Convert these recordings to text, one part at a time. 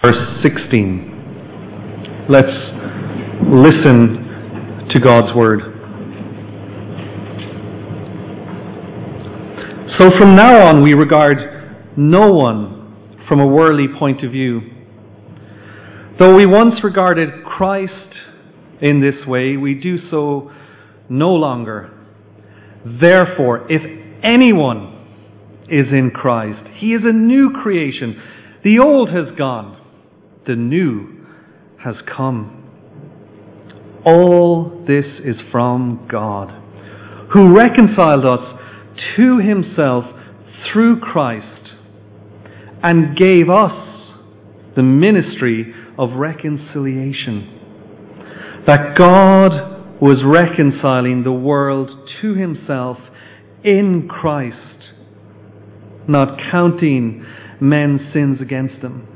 verse 16. Let's listen to God's word. So from now on, we regard no one from a worldly point of view. Though we once regarded Christ in this way, we do so no longer. Therefore, if anyone is in Christ, he is a new creation. The old has gone the new has come. All this is from God, who reconciled us to himself through Christ and gave us the ministry of reconciliation. That God was reconciling the world to himself in Christ, not counting men's sins against them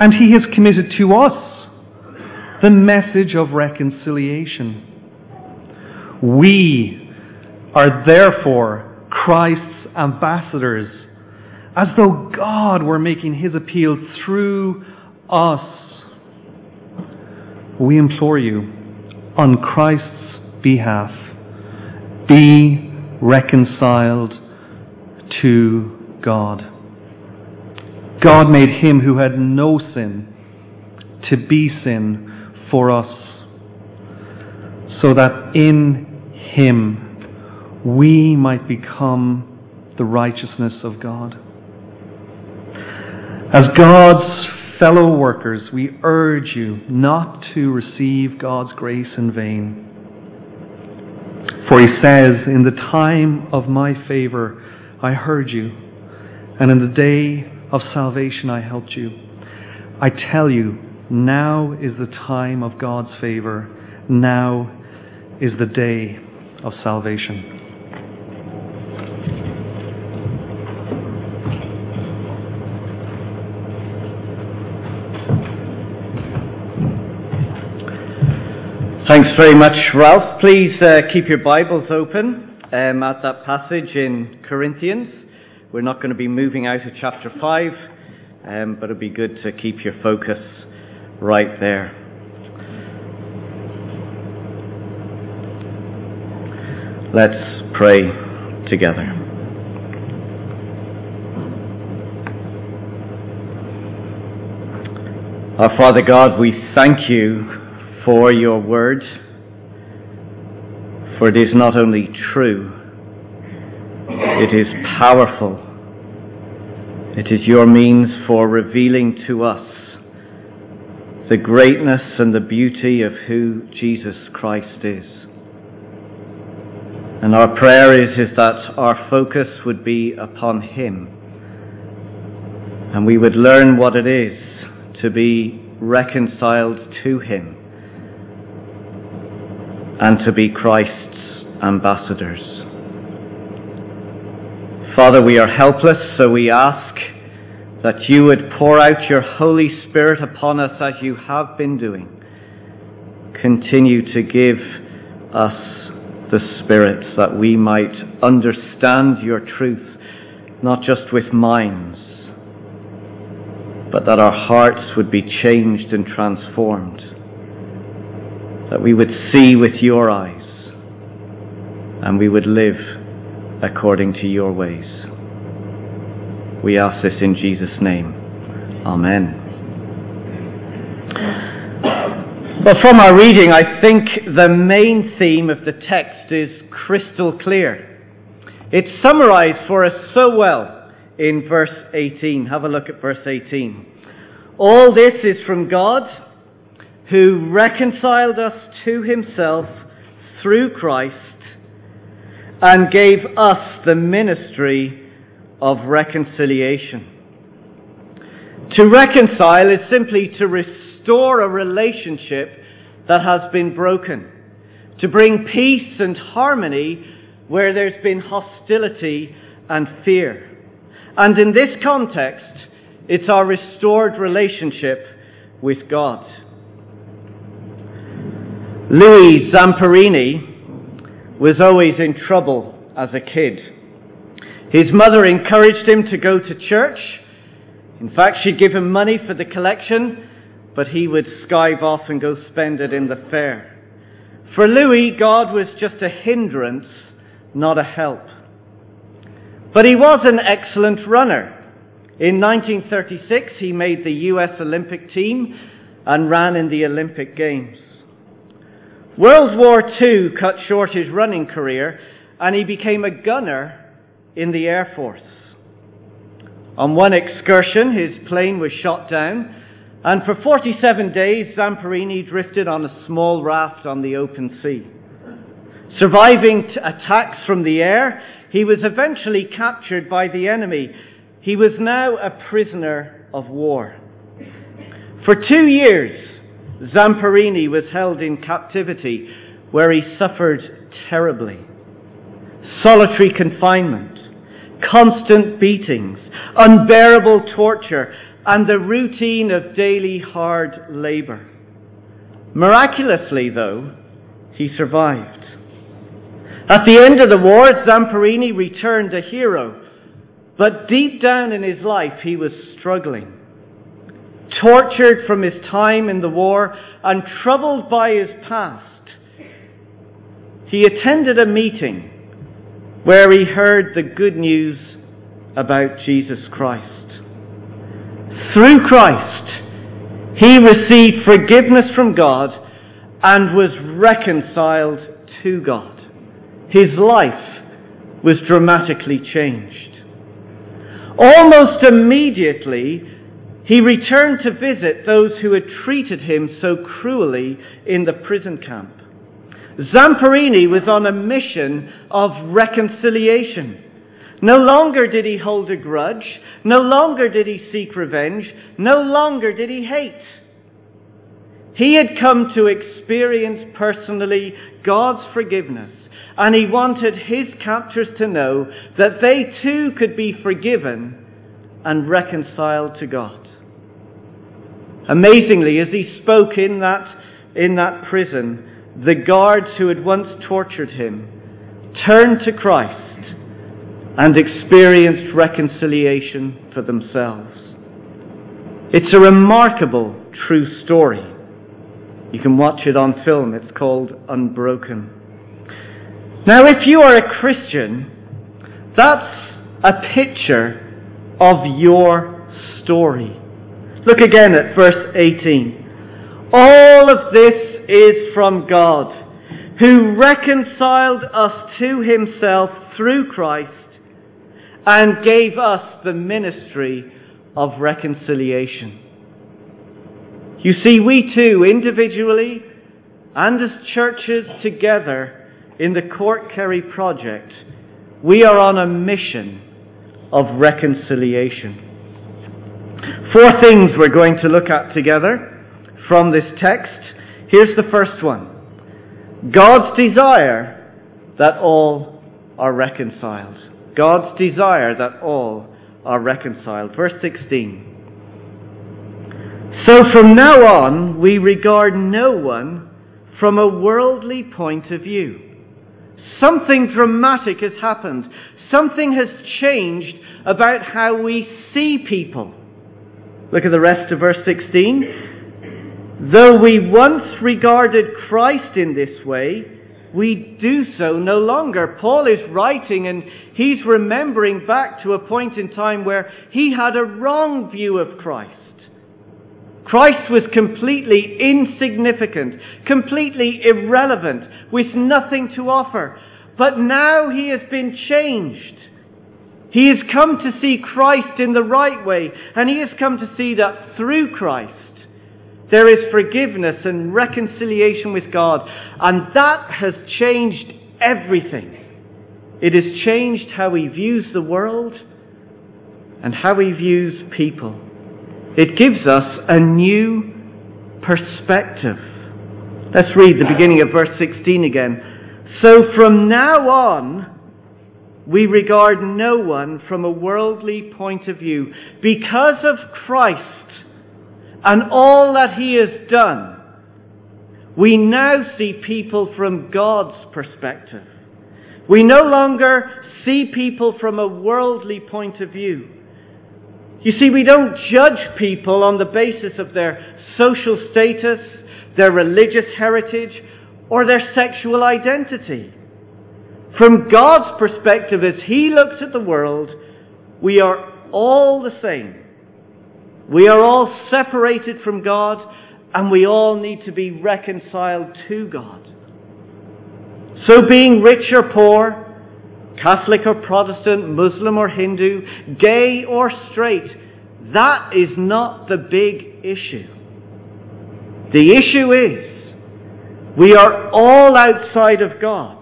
and he has committed to us the message of reconciliation. We are therefore Christ's ambassadors, as though God were making his appeal through us. We implore you, on Christ's behalf, be reconciled to God. God made him who had no sin to be sin for us, so that in him we might become the righteousness of God. As God's fellow workers, we urge you not to receive God's grace in vain. For he says, In the time of my favor I heard you, and in the day of salvation I helped you. I tell you, now is the time of God's favor. Now is the day of salvation. Thanks very much, Ralph. Please uh, keep your Bibles open um, at that passage in Corinthians. We're not going to be moving out of chapter 5, um, but it'd be good to keep your focus right there. Let's pray together. Our Father God, we thank you for your word, for it is not only true, it is powerful. It is your means for revealing to us the greatness and the beauty of who Jesus Christ is. And our prayer is, is that our focus would be upon Him. And we would learn what it is to be reconciled to Him and to be Christ's ambassadors. Father, we are helpless, so we ask that you would pour out your Holy Spirit upon us as you have been doing. Continue to give us the Spirit that we might understand your truth, not just with minds, but that our hearts would be changed and transformed, that we would see with your eyes, and we would live according to your ways. We ask this in Jesus' name. Amen. Well, from our reading, I think the main theme of the text is crystal clear. It's summarized for us so well in verse 18. Have a look at verse 18. All this is from God who reconciled us to himself through Christ and gave us the ministry of reconciliation. To reconcile is simply to restore a relationship that has been broken, to bring peace and harmony where there's been hostility and fear. And in this context, it's our restored relationship with God. Louis Zamperini was always in trouble as a kid. His mother encouraged him to go to church. In fact, she'd give him money for the collection, but he would skive off and go spend it in the fair. For Louis, God was just a hindrance, not a help. But he was an excellent runner. In 1936, he made the US Olympic team and ran in the Olympic Games. World War II cut short his running career and he became a gunner in the Air Force. On one excursion, his plane was shot down, and for 47 days, Zamperini drifted on a small raft on the open sea. Surviving t- attacks from the air, he was eventually captured by the enemy. He was now a prisoner of war. For two years, Zamperini was held in captivity where he suffered terribly. Solitary confinement, constant beatings, unbearable torture, and the routine of daily hard labor. Miraculously, though, he survived. At the end of the war, Zamperini returned a hero, but deep down in his life, he was struggling. Tortured from his time in the war and troubled by his past, he attended a meeting where he heard the good news about Jesus Christ. Through Christ, he received forgiveness from God and was reconciled to God. His life was dramatically changed. Almost immediately, he returned to visit those who had treated him so cruelly in the prison camp. Zamperini was on a mission of reconciliation. No longer did he hold a grudge. No longer did he seek revenge. No longer did he hate. He had come to experience personally God's forgiveness, and he wanted his captors to know that they too could be forgiven and reconciled to God. Amazingly, as he spoke in that, in that prison, the guards who had once tortured him turned to Christ and experienced reconciliation for themselves. It's a remarkable true story. You can watch it on film. It's called Unbroken. Now, if you are a Christian, that's a picture of your story. Look again at verse 18. All of this is from God, who reconciled us to himself through Christ and gave us the ministry of reconciliation. You see, we too, individually and as churches together in the Cork Kerry project, we are on a mission of reconciliation. Four things we're going to look at together from this text. Here's the first one God's desire that all are reconciled. God's desire that all are reconciled. Verse 16. So from now on, we regard no one from a worldly point of view. Something dramatic has happened. Something has changed about how we see people. Look at the rest of verse 16. Though we once regarded Christ in this way, we do so no longer. Paul is writing and he's remembering back to a point in time where he had a wrong view of Christ. Christ was completely insignificant, completely irrelevant, with nothing to offer. But now he has been changed. He has come to see Christ in the right way, and he has come to see that through Christ there is forgiveness and reconciliation with God, and that has changed everything. It has changed how he views the world and how he views people. It gives us a new perspective. Let's read the beginning of verse 16 again. So from now on, we regard no one from a worldly point of view. Because of Christ and all that he has done, we now see people from God's perspective. We no longer see people from a worldly point of view. You see, we don't judge people on the basis of their social status, their religious heritage, or their sexual identity. From God's perspective, as He looks at the world, we are all the same. We are all separated from God, and we all need to be reconciled to God. So, being rich or poor, Catholic or Protestant, Muslim or Hindu, gay or straight, that is not the big issue. The issue is we are all outside of God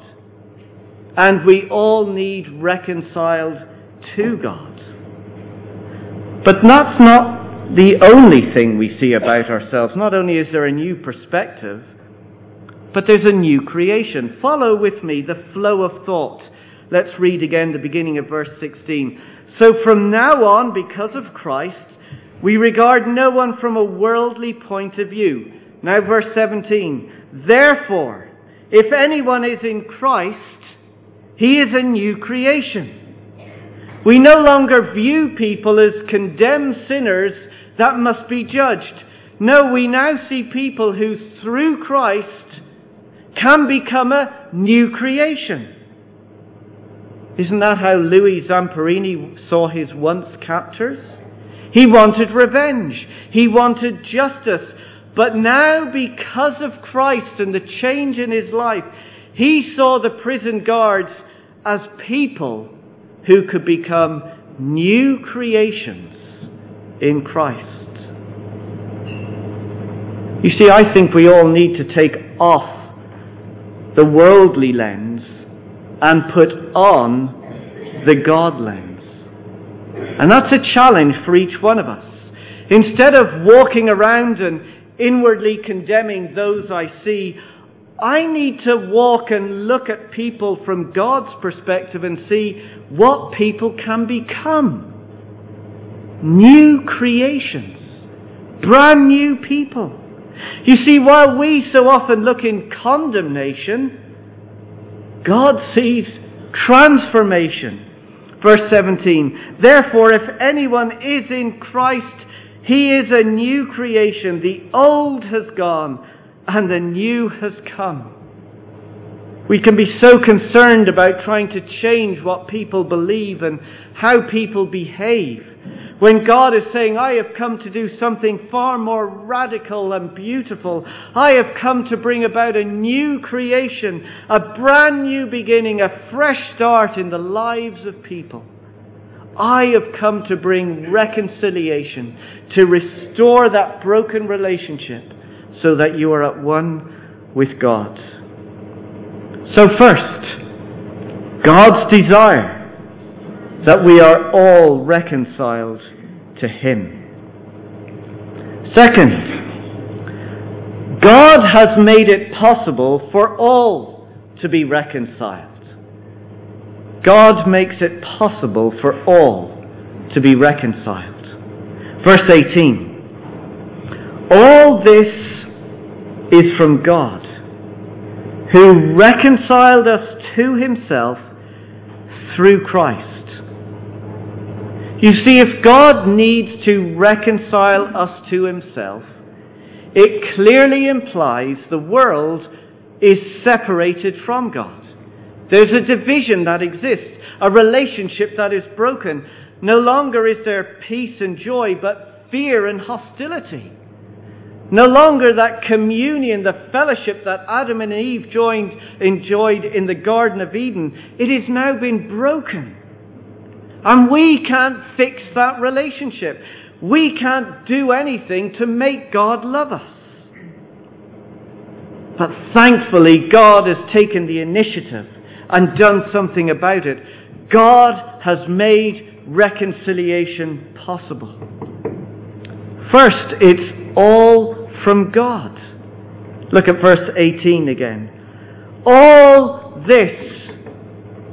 and we all need reconciled to God. But that's not the only thing we see about ourselves. Not only is there a new perspective, but there's a new creation. Follow with me the flow of thought. Let's read again the beginning of verse 16. So from now on, because of Christ, we regard no one from a worldly point of view. Now, verse 17. Therefore, if anyone is in Christ, he is a new creation. We no longer view people as condemned sinners that must be judged. No, we now see people who, through Christ, can become a new creation. Isn't that how Louis Zamperini saw his once captors? He wanted revenge. He wanted justice. But now, because of Christ and the change in his life, he saw the prison guards as people who could become new creations in Christ. You see, I think we all need to take off the worldly lens and put on the God lens. And that's a challenge for each one of us. Instead of walking around and inwardly condemning those I see, I need to walk and look at people from God's perspective and see what people can become. New creations. Brand new people. You see, while we so often look in condemnation, God sees transformation. Verse 17 Therefore, if anyone is in Christ, he is a new creation. The old has gone and the new has come. We can be so concerned about trying to change what people believe and how people behave. When God is saying, I have come to do something far more radical and beautiful. I have come to bring about a new creation, a brand new beginning, a fresh start in the lives of people. I have come to bring reconciliation, to restore that broken relationship so that you are at one with God. So, first, God's desire that we are all reconciled to Him. Second, God has made it possible for all to be reconciled. God makes it possible for all to be reconciled. Verse 18 All this is from God, who reconciled us to himself through Christ. You see, if God needs to reconcile us to himself, it clearly implies the world is separated from God. There's a division that exists, a relationship that is broken. No longer is there peace and joy, but fear and hostility. No longer that communion, the fellowship that Adam and Eve joined, enjoyed in the Garden of Eden, it has now been broken. And we can't fix that relationship. We can't do anything to make God love us. But thankfully, God has taken the initiative and done something about it. God has made reconciliation possible. First, it's all from God. Look at verse 18 again. All this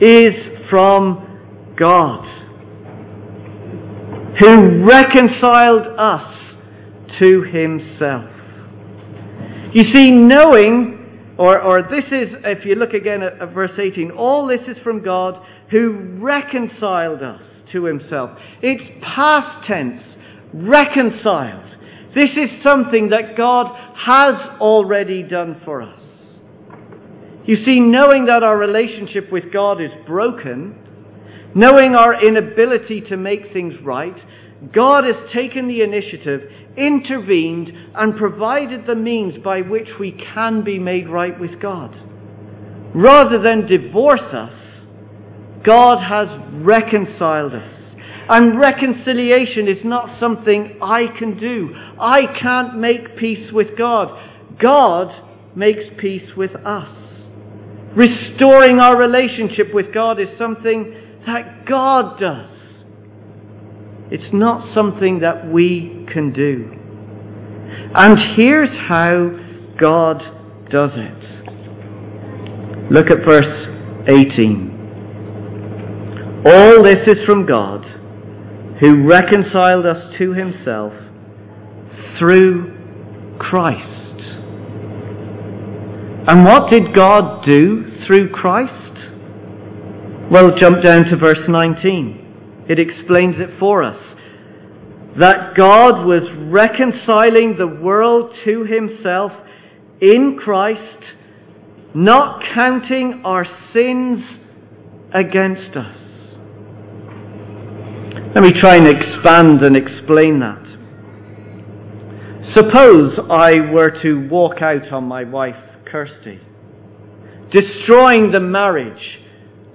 is from God, who reconciled us to himself. You see, knowing, or, or this is, if you look again at, at verse 18, all this is from God who reconciled us to himself. It's past tense, reconciled. This is something that God has already done for us. You see, knowing that our relationship with God is broken, knowing our inability to make things right, God has taken the initiative, intervened, and provided the means by which we can be made right with God. Rather than divorce us, God has reconciled us. And reconciliation is not something I can do. I can't make peace with God. God makes peace with us. Restoring our relationship with God is something that God does. It's not something that we can do. And here's how God does it. Look at verse 18. All this is from God, who reconciled us to himself through Christ and what did God do through Christ? Well, jump down to verse 19. It explains it for us. That God was reconciling the world to himself in Christ, not counting our sins against us. Let me try and expand and explain that. Suppose I were to walk out on my wife Kirsty, destroying the marriage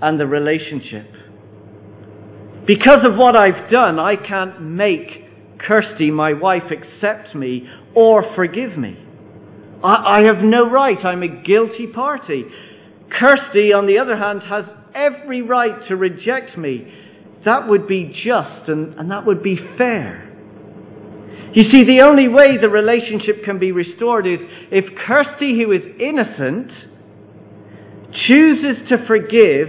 and the relationship. Because of what I've done, I can't make Kirsty, my wife, accept me or forgive me. I, I have no right. I'm a guilty party. Kirsty, on the other hand, has every right to reject me. That would be just and, and that would be fair. You see, the only way the relationship can be restored is if Kirsty, who is innocent, chooses to forgive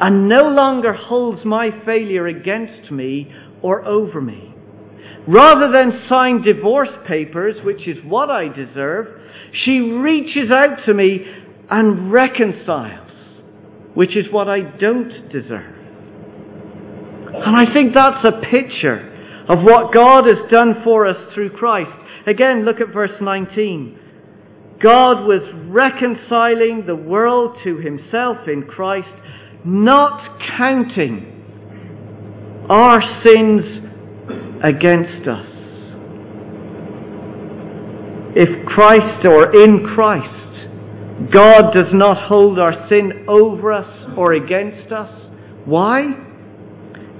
and no longer holds my failure against me or over me. Rather than sign divorce papers, which is what I deserve, she reaches out to me and reconciles, which is what I don't deserve. And I think that's a picture of what God has done for us through Christ. Again, look at verse 19. God was reconciling the world to himself in Christ, not counting our sins against us. If Christ or in Christ, God does not hold our sin over us or against us, why?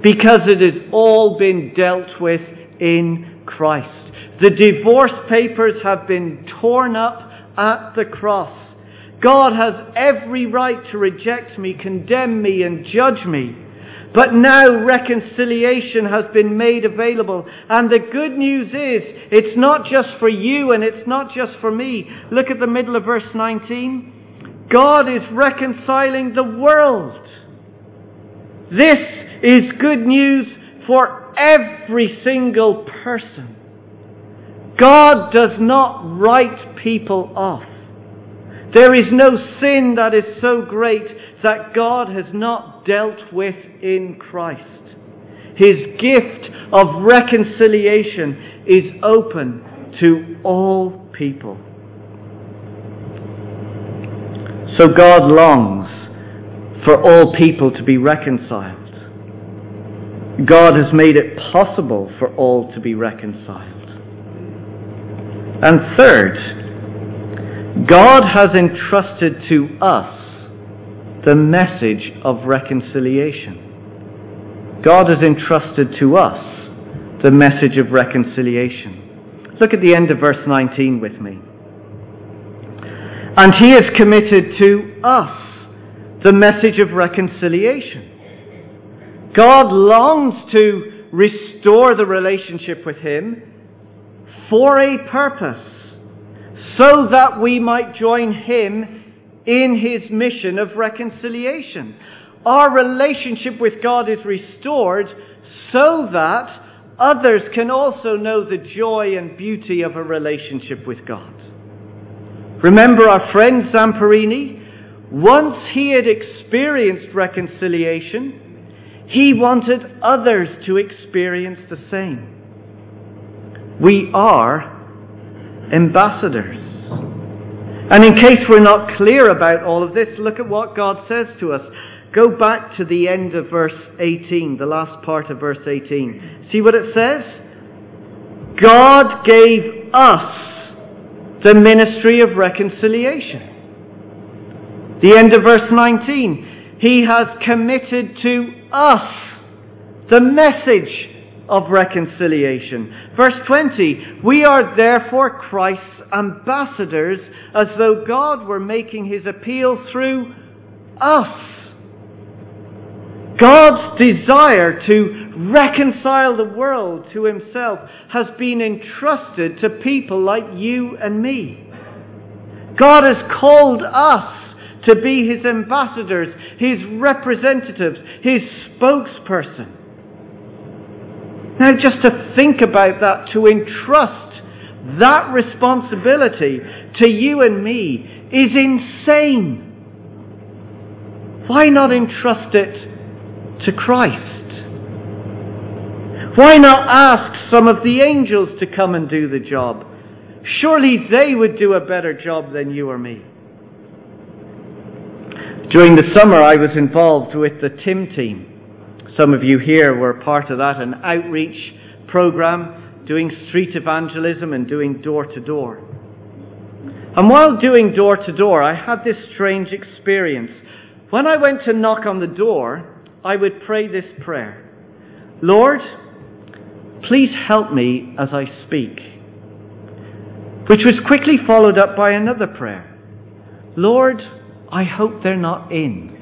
Because it has all been dealt with in Christ. The divorce papers have been torn up at the cross. God has every right to reject me, condemn me, and judge me. But now reconciliation has been made available. And the good news is, it's not just for you and it's not just for me. Look at the middle of verse 19. God is reconciling the world. This is good news for every single person. God does not write people off. There is no sin that is so great that God has not dealt with in Christ. His gift of reconciliation is open to all people. So God longs for all people to be reconciled. God has made it possible for all to be reconciled. And third, God has entrusted to us the message of reconciliation. God has entrusted to us the message of reconciliation. Look at the end of verse 19 with me. And he has committed to us the message of reconciliation. God longs to restore the relationship with Him for a purpose, so that we might join Him in His mission of reconciliation. Our relationship with God is restored so that others can also know the joy and beauty of a relationship with God. Remember our friend Zamperini? Once he had experienced reconciliation, He wanted others to experience the same. We are ambassadors. And in case we're not clear about all of this, look at what God says to us. Go back to the end of verse 18, the last part of verse 18. See what it says? God gave us the ministry of reconciliation. The end of verse 19. He has committed to us the message of reconciliation. Verse 20, we are therefore Christ's ambassadors as though God were making his appeal through us. God's desire to reconcile the world to himself has been entrusted to people like you and me. God has called us to be his ambassadors, his representatives, his spokesperson. Now, just to think about that, to entrust that responsibility to you and me is insane. Why not entrust it to Christ? Why not ask some of the angels to come and do the job? Surely they would do a better job than you or me. During the summer, I was involved with the TIM team. Some of you here were part of that, an outreach program doing street evangelism and doing door to door. And while doing door to door, I had this strange experience. When I went to knock on the door, I would pray this prayer Lord, please help me as I speak. Which was quickly followed up by another prayer Lord, I hope they're not in.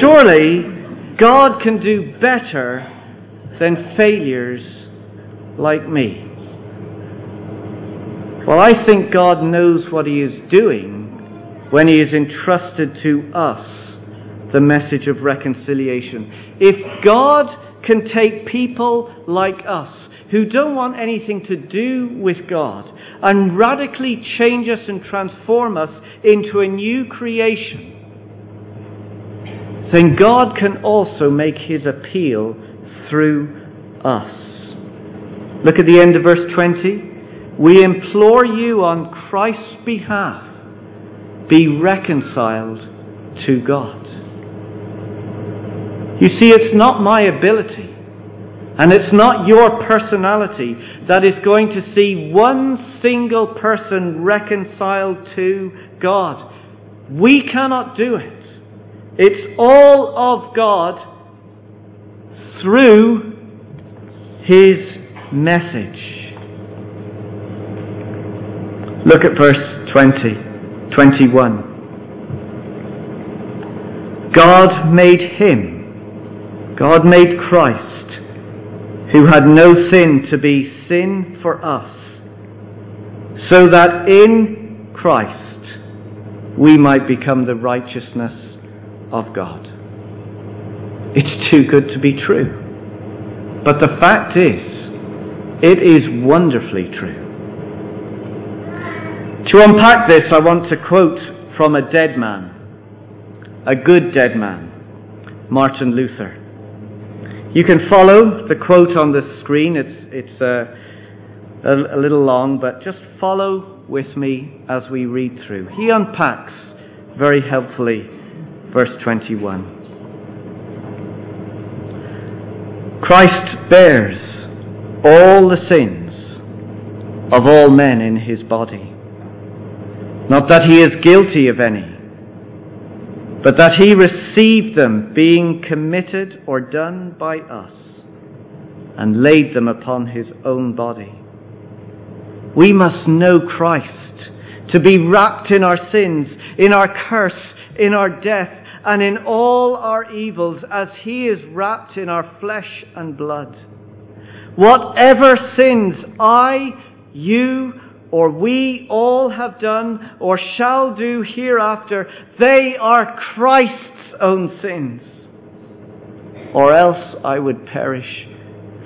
Surely God can do better than failures like me. Well, I think God knows what He is doing when He has entrusted to us the message of reconciliation. If God can take people like us who don't want anything to do with God and radically change us and transform us into a new creation, then God can also make his appeal through us. Look at the end of verse 20. We implore you on Christ's behalf, be reconciled to God. You see, it's not my ability, and it's not your personality that is going to see one single person reconciled to God. We cannot do it. It's all of God through His message. Look at verse 20, 21. God made Him, God made Christ, who had no sin, to be sin for us, so that in Christ we might become the righteousness of God. It's too good to be true. But the fact is, it is wonderfully true. To unpack this, I want to quote from a dead man, a good dead man, Martin Luther. You can follow the quote on the screen. It's, it's uh, a, a little long, but just follow with me as we read through. He unpacks very helpfully verse 21. Christ bears all the sins of all men in his body. Not that he is guilty of any, but that he received them being committed or done by us and laid them upon his own body. We must know Christ to be wrapped in our sins, in our curse, in our death, and in all our evils as he is wrapped in our flesh and blood. Whatever sins I, you, or we all have done or shall do hereafter, they are Christ's own sins. Or else I would perish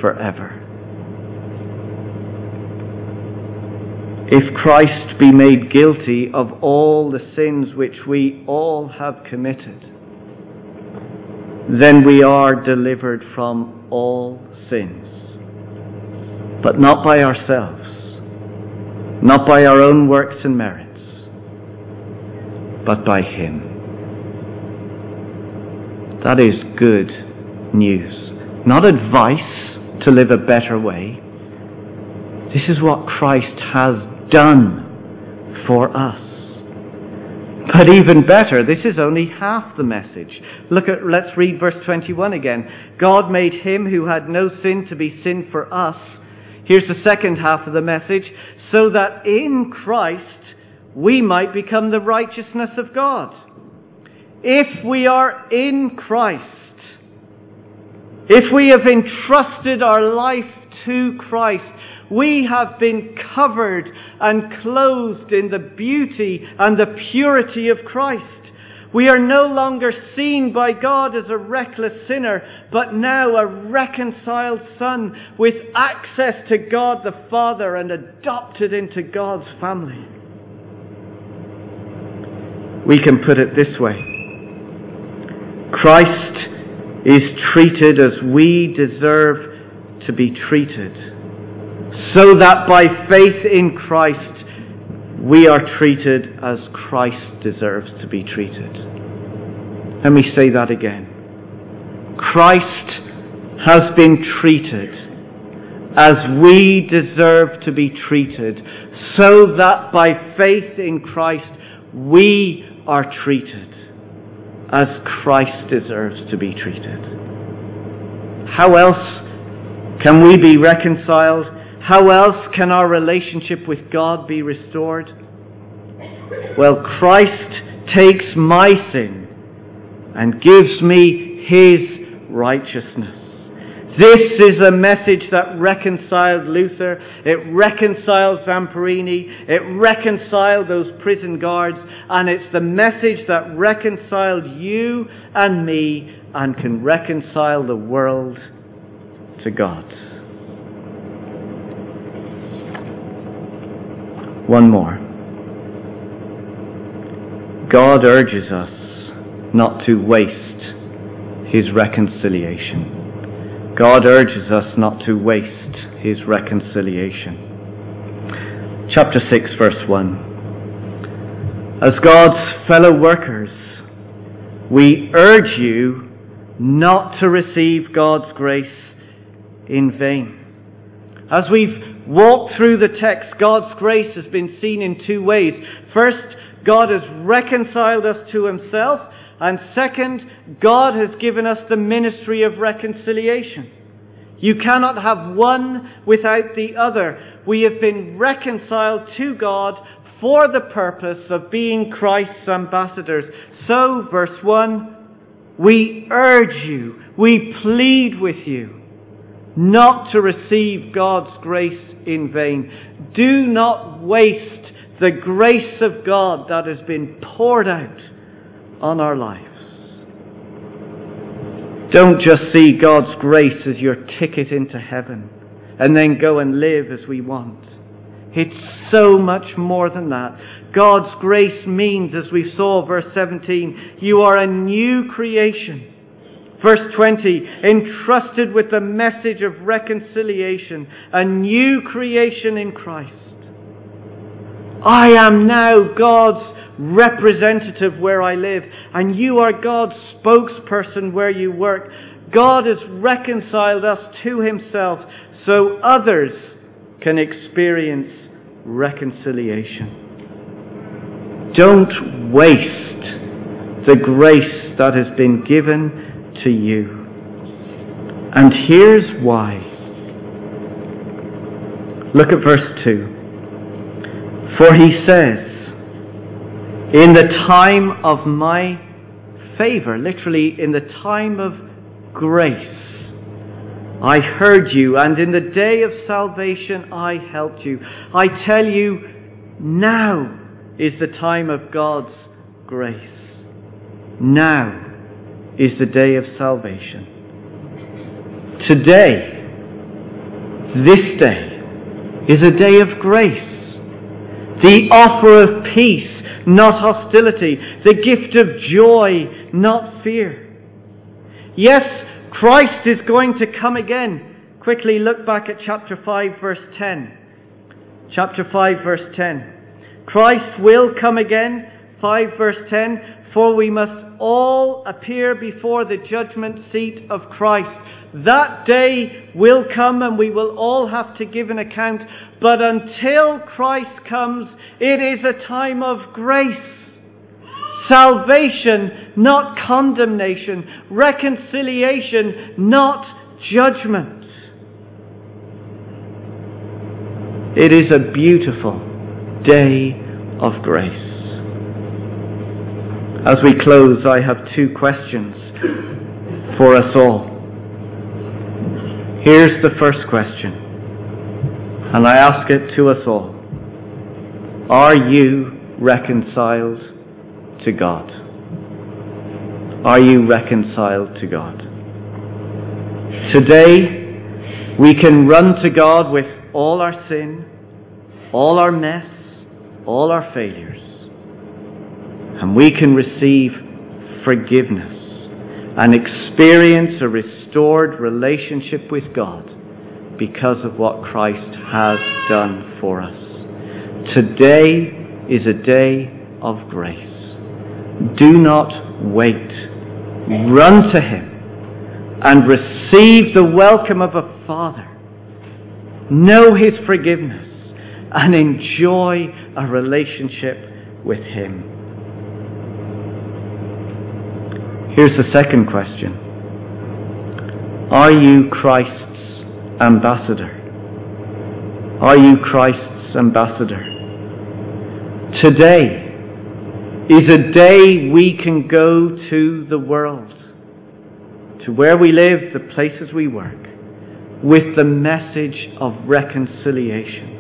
forever. if Christ be made guilty of all the sins which we all have committed, then we are delivered from all sins. But not by ourselves, not by our own works and merits, but by Him. That is good news. Not advice to live a better way. This is what Christ has done for us. But even better, this is only half the message. Look at, let's read verse 21 again. God made him who had no sin to be sin for us. Here's the second half of the message. So that in Christ we might become the righteousness of God. If we are in Christ, if we have entrusted our life to Christ, we have been covered and clothed in the beauty and the purity of Christ. We are no longer seen by God as a reckless sinner, but now a reconciled son with access to God the Father and adopted into God's family. We can put it this way Christ is treated as we deserve to be treated so that by faith in Christ we are treated as Christ deserves to be treated. Let me say that again. Christ has been treated as we deserve to be treated, so that by faith in Christ we are treated as Christ deserves to be treated. How else can we be reconciled? How else can our relationship with God be restored? Well, Christ takes my sin and gives me his righteousness. This is a message that reconciled Luther, it reconciled Zamperini, it reconciled those prison guards, and it's the message that reconciled you and me and can reconcile the world to God. One more. God urges us not to waste his reconciliation. God urges us not to waste his reconciliation. Chapter 6, verse 1. As God's fellow workers, we urge you not to receive God's grace in vain. As we've walk through the text, God's grace has been seen in two ways. First, God has reconciled us to himself, and second, God has given us the ministry of reconciliation. You cannot have one without the other. We have been reconciled to God for the purpose of being Christ's ambassadors. So, verse 1, we urge you, we plead with you not to receive God's grace in vain. Do not waste the grace of God that has been poured out on our lives. Don't just see God's grace as your ticket into heaven and then go and live as we want. It's so much more than that. God's grace means, as we saw, verse 17, you are a new creation. Verse 20, entrusted with the message of reconciliation, a new creation in Christ. I am now God's representative where I live, and you are God's spokesperson where you work. God has reconciled us to Himself so others can experience reconciliation. Don't waste the grace that has been given to you. And here's why. Look at verse 2. For he says, In the time of my favor, literally, in the time of grace, I heard you, and in the day of salvation I helped you. I tell you, now is the time of God's grace. Now is the day of salvation. Today, this day, is a day of grace. The offer of peace, not hostility. The gift of joy, not fear. Yes, Christ is going to come again. Quickly look back at chapter 5, verse 10. Chapter 5, verse 10. Christ will come again. 5, verse 10. For we must all appear before the judgment seat of Christ. That day will come and we will all have to give an account. But until Christ comes, it is a time of grace. Salvation, not condemnation. Reconciliation, not judgment. It is a beautiful day of grace. As we close, I have two questions for us all. Here's the first question, and I ask it to us all. Are you reconciled to God? Are you reconciled to God? Today, we can run to God with all our sin, all our mess, all our failures, and we can receive forgiveness and experience a restored relationship with God because of what Christ has done for us. Today is a day of grace. Do not wait. Run to Him and receive the welcome of a Father. Know His forgiveness and enjoy a relationship with Him. Here's the second question Are you Christ's ambassador? Are you Christ's ambassador? Today is a day we can go to the world, to where we live, the places we work, with the message of reconciliation.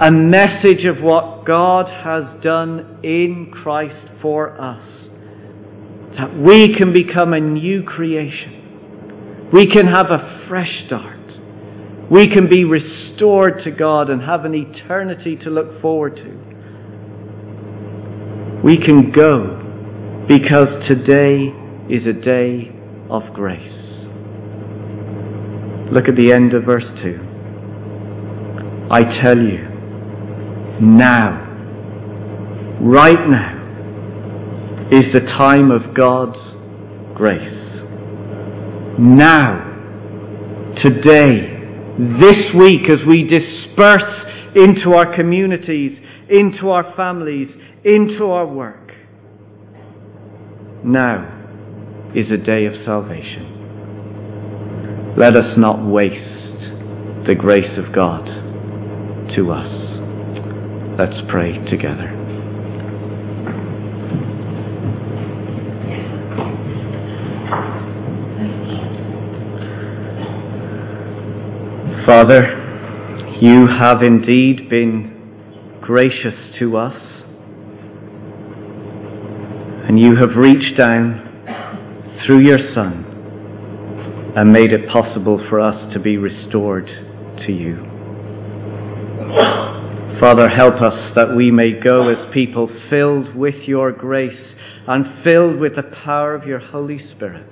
A message of what God has done in Christ for us that we can become a new creation. We can have a fresh start. We can be restored to God and have an eternity to look forward to. We can go because today is a day of grace. Look at the end of verse 2. I tell you, now, right now, is the time of God's grace. Now, today, this week, as we disperse into our communities, into our families, into our work, now is a day of salvation. Let us not waste the grace of God to us. Let's pray together. Father, you have indeed been gracious to us, and you have reached down through your Son and made it possible for us to be restored to you. Father, help us that we may go as people filled with your grace and filled with the power of your Holy Spirit,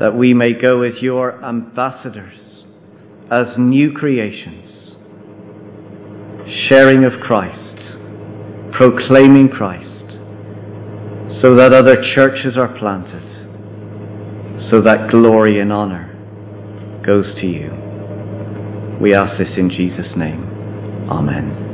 that we may go as your ambassadors as new creations, sharing of Christ, proclaiming Christ, so that other churches are planted, so that glory and honor goes to you. We ask this in Jesus' name. Amen.